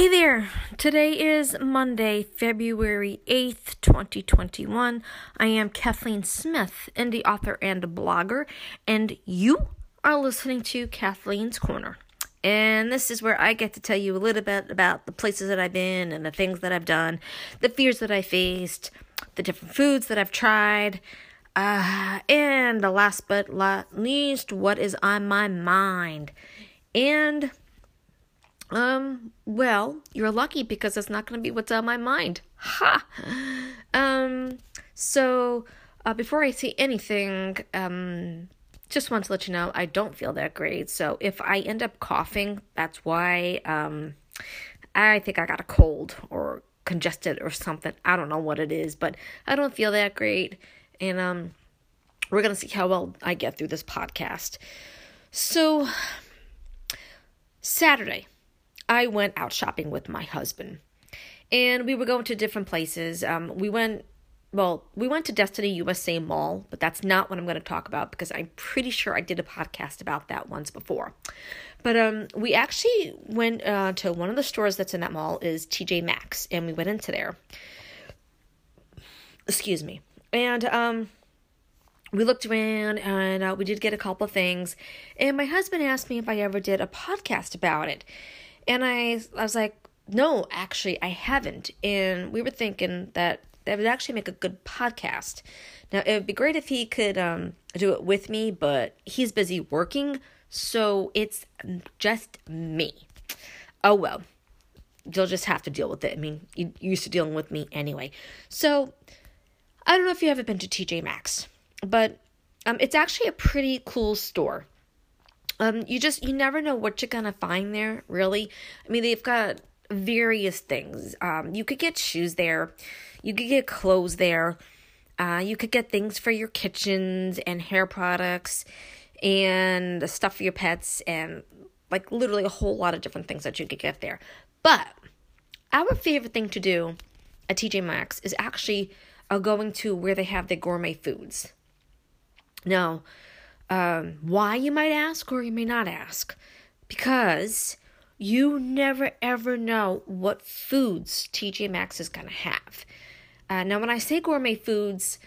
Hey there! Today is Monday, February 8th, 2021. I am Kathleen Smith, indie author and blogger, and you are listening to Kathleen's Corner. And this is where I get to tell you a little bit about the places that I've been and the things that I've done, the fears that I faced, the different foods that I've tried, uh, and the last but not least, what is on my mind. And um, well, you're lucky because it's not going to be what's on my mind. Ha! Um, so, uh, before I say anything, um, just want to let you know I don't feel that great. So, if I end up coughing, that's why. Um, I think I got a cold or congested or something. I don't know what it is, but I don't feel that great. And, um, we're going to see how well I get through this podcast. So, Saturday. I went out shopping with my husband. And we were going to different places. Um, we went, well, we went to Destiny USA Mall, but that's not what I'm going to talk about because I'm pretty sure I did a podcast about that once before. But um, we actually went uh, to one of the stores that's in that mall is TJ Maxx, and we went into there. Excuse me. And um, we looked around and uh, we did get a couple of things. And my husband asked me if I ever did a podcast about it. And I, I was like, no, actually, I haven't. And we were thinking that that would actually make a good podcast. Now, it would be great if he could um, do it with me, but he's busy working, so it's just me. Oh well, you'll just have to deal with it. I mean, you're used to dealing with me anyway. So, I don't know if you ever been to TJ Maxx, but um, it's actually a pretty cool store. Um, you just you never know what you're gonna find there. Really, I mean, they've got various things. Um, you could get shoes there, you could get clothes there, uh, you could get things for your kitchens and hair products, and stuff for your pets, and like literally a whole lot of different things that you could get there. But our favorite thing to do at TJ Maxx is actually uh, going to where they have the gourmet foods. Now, um, why, you might ask, or you may not ask? Because you never ever know what foods TJ Maxx is to have. Uh, now, when I say gourmet foods,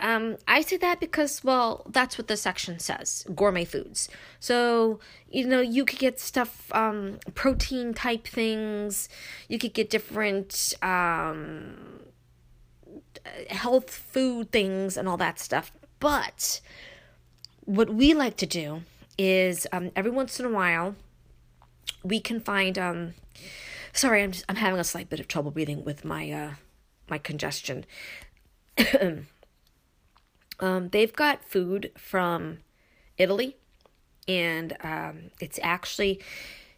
um, I say that because, well, that's what the section says gourmet foods. So, you know, you could get stuff, um, protein type things, you could get different um, health food things and all that stuff. But what we like to do is um, every once in a while we can find um sorry i'm just, i'm having a slight bit of trouble breathing with my uh my congestion. Um they've got food from italy and um it's actually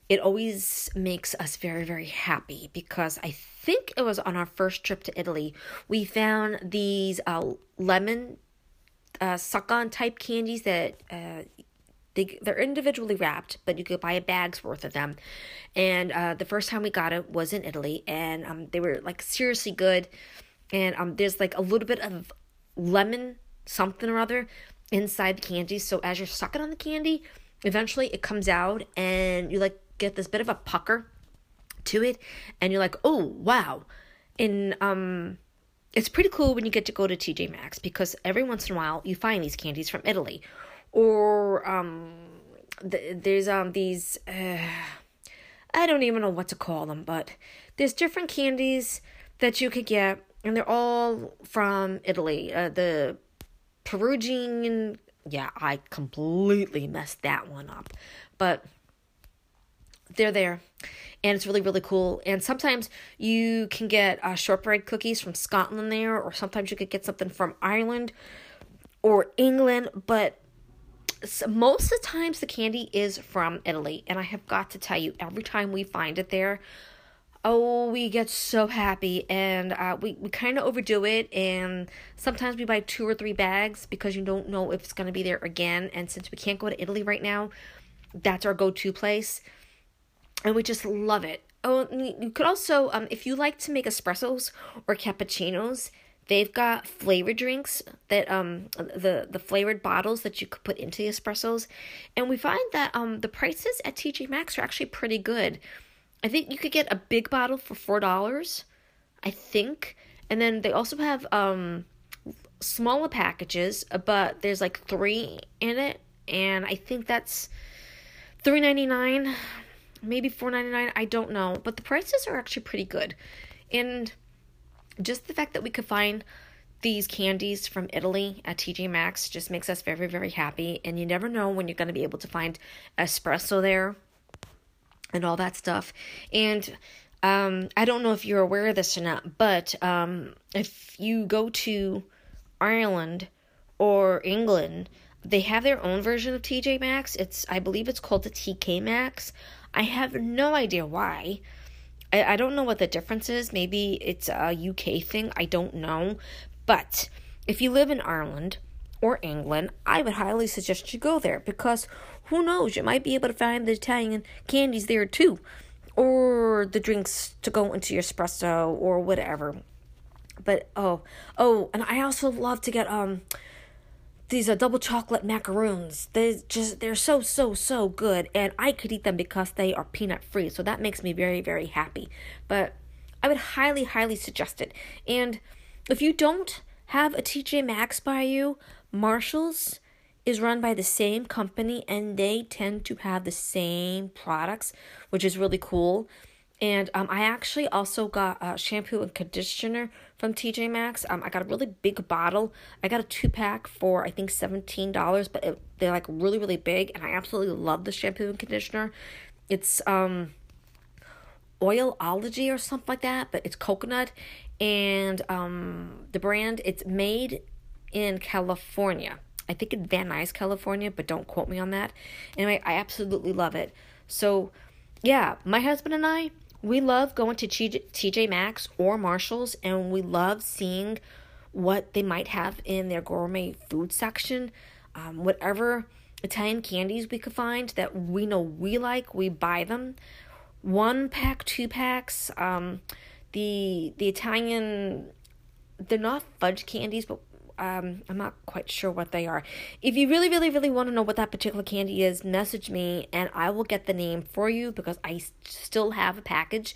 it always makes us very very happy because i think it was on our first trip to italy we found these uh lemon uh, suck on type candies that uh, they they're individually wrapped, but you could buy a bag's worth of them. And uh, the first time we got it was in Italy, and um, they were like seriously good. And um, there's like a little bit of lemon something or other inside the candy. So as you're sucking on the candy, eventually it comes out, and you like get this bit of a pucker to it, and you're like, oh wow. And um it's pretty cool when you get to go to TJ Maxx because every once in a while you find these candies from Italy, or um, th- there's um these uh, I don't even know what to call them, but there's different candies that you could get, and they're all from Italy. Uh, the Perugian, yeah, I completely messed that one up, but they're there. And it's really really cool. And sometimes you can get uh, shortbread cookies from scotland there or sometimes you could get something from ireland or england but most of the times the candy is from italy. And i have got to tell you every time we find it there oh we get so happy. And uh, we, we kind of overdo it. And sometimes we buy two or three bags because you don't know if it's going to be there again. And since we can't go to italy right now that's our go-to place and we just love it. Oh, you could also, um, if you like to make espressos or cappuccinos, they've got flavored drinks that um the the flavored bottles that you could put into the espressos, and we find that um the prices at TJ Maxx are actually pretty good. I think you could get a big bottle for four dollars. I think, and then they also have um smaller packages, but there's like three in it, and I think that's three ninety nine, maybe four ninety nine. I don't know, but the prices are actually pretty good, and just the fact that we could find these candies from Italy at TJ Maxx just makes us very very happy. And you never know when you're going to be able to find espresso there, and all that stuff, and. Um, I don't know if you're aware of this or not, but um, if you go to Ireland or England, they have their own version of TJ Maxx. It's I believe it's called the TK Maxx. I have no idea why. I, I don't know what the difference is. Maybe it's a UK thing. I don't know. But if you live in Ireland or England, I would highly suggest you go there because who knows, you might be able to find the Italian candies there too. Or the drinks to go into your espresso or whatever but oh oh and i also love to get um these are double chocolate macaroons. They just they're so so so good. And i could eat them because they are peanut free so that makes me very very happy. But i would highly highly suggest it. And if you don't have a tj maxx by you marshalls is run by the same company and they tend to have the same products which is really cool. And um, I actually also got a shampoo and conditioner from TJ Maxx. Um, I got a really big bottle. I got a two pack for I think seventeen dollars, but it, they're like really really big, and I absolutely love the shampoo and conditioner. It's um oilology or something like that, but it's coconut, and um the brand it's made in California. I think in Van Nuys, California, but don't quote me on that. Anyway, I absolutely love it. So, yeah, my husband and I, we love going to TJ Maxx or Marshalls and we love seeing what they might have in their gourmet food section. Um, whatever Italian candies we could find that we know we like, we buy them. One pack, two packs. Um, the the Italian, they're not fudge candies, but um, I'm not quite sure what they are. If you really, really, really want to know what that particular candy is, message me and I will get the name for you because I still have a package.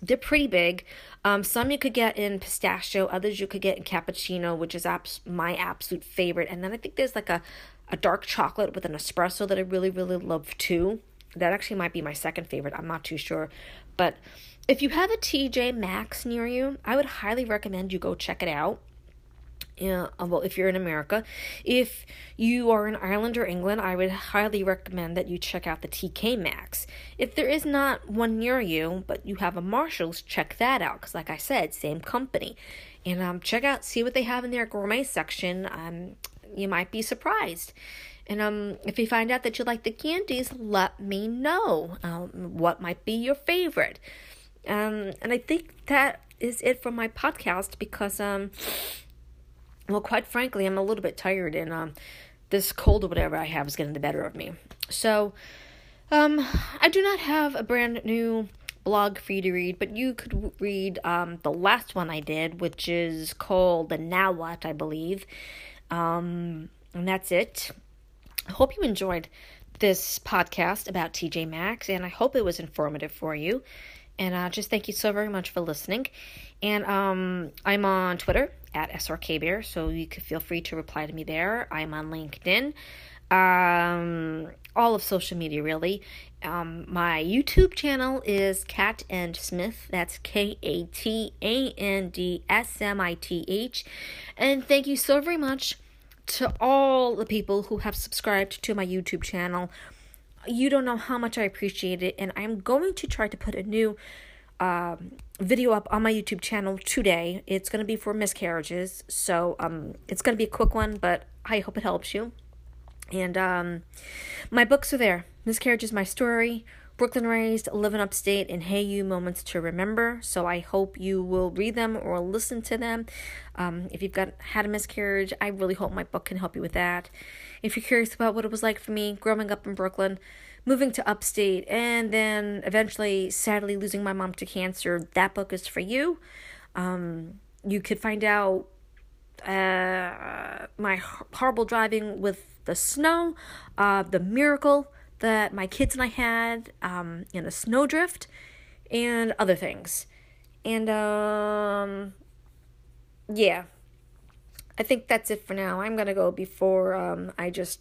They're pretty big. Um, some you could get in pistachio, others you could get in cappuccino, which is abs- my absolute favorite. And then I think there's like a, a dark chocolate with an espresso that I really, really love too. That actually might be my second favorite. I'm not too sure. But if you have a TJ Maxx near you, I would highly recommend you go check it out uh, well, if you're in America. If you are in Ireland or England, I would highly recommend that you check out the TK Maxx. If there is not one near you, but you have a Marshalls, check that out because, like I said, same company. And um, check out, see what they have in their gourmet section. Um, you might be surprised. And um, if you find out that you like the candies, let me know um, what might be your favorite. Um, and I think that is it for my podcast because um, well, quite frankly, I'm a little bit tired, and um, this cold or whatever I have is getting the better of me. So, um, I do not have a brand new blog for you to read, but you could read um, the last one I did, which is called the Now What, I believe. Um, and that's it. I hope you enjoyed this podcast about TJ Maxx, and I hope it was informative for you. And uh, just thank you so very much for listening. And um, I'm on Twitter at srkbear, so you can feel free to reply to me there. I'm on LinkedIn, um, all of social media really. Um, my YouTube channel is Kat and Smith. That's K A T A N D S M I T H. And thank you so very much to all the people who have subscribed to my YouTube channel you don't know how much I appreciate it, and I'm going to try to put a new um, video up on my YouTube channel today. It's going to be for miscarriages, so um, it's going to be a quick one, but I hope it helps you. And um, my books are there. Miscarriage is my story. Brooklyn raised, living upstate, and Hey You moments to remember. So I hope you will read them or listen to them. Um, if you've got had a miscarriage, I really hope my book can help you with that. If you're curious about what it was like for me growing up in Brooklyn, moving to upstate, and then eventually, sadly, losing my mom to cancer, that book is for you. Um, you could find out uh, my horrible driving with the snow, uh, the miracle that my kids and I had um, in a snowdrift and other things. And um, yeah, I think that's it for now. I'm gonna go before um, I just.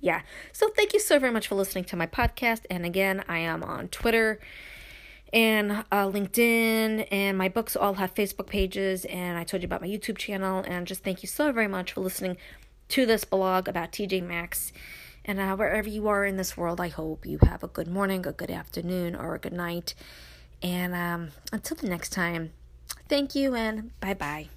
Yeah. So thank you so very much for listening to my podcast. And again, I am on Twitter and uh, LinkedIn, and my books all have Facebook pages. And I told you about my YouTube channel. And just thank you so very much for listening to this blog about TJ Maxx. And uh, wherever you are in this world, I hope you have a good morning, a good afternoon, or a good night. And um, until the next time, thank you and bye bye.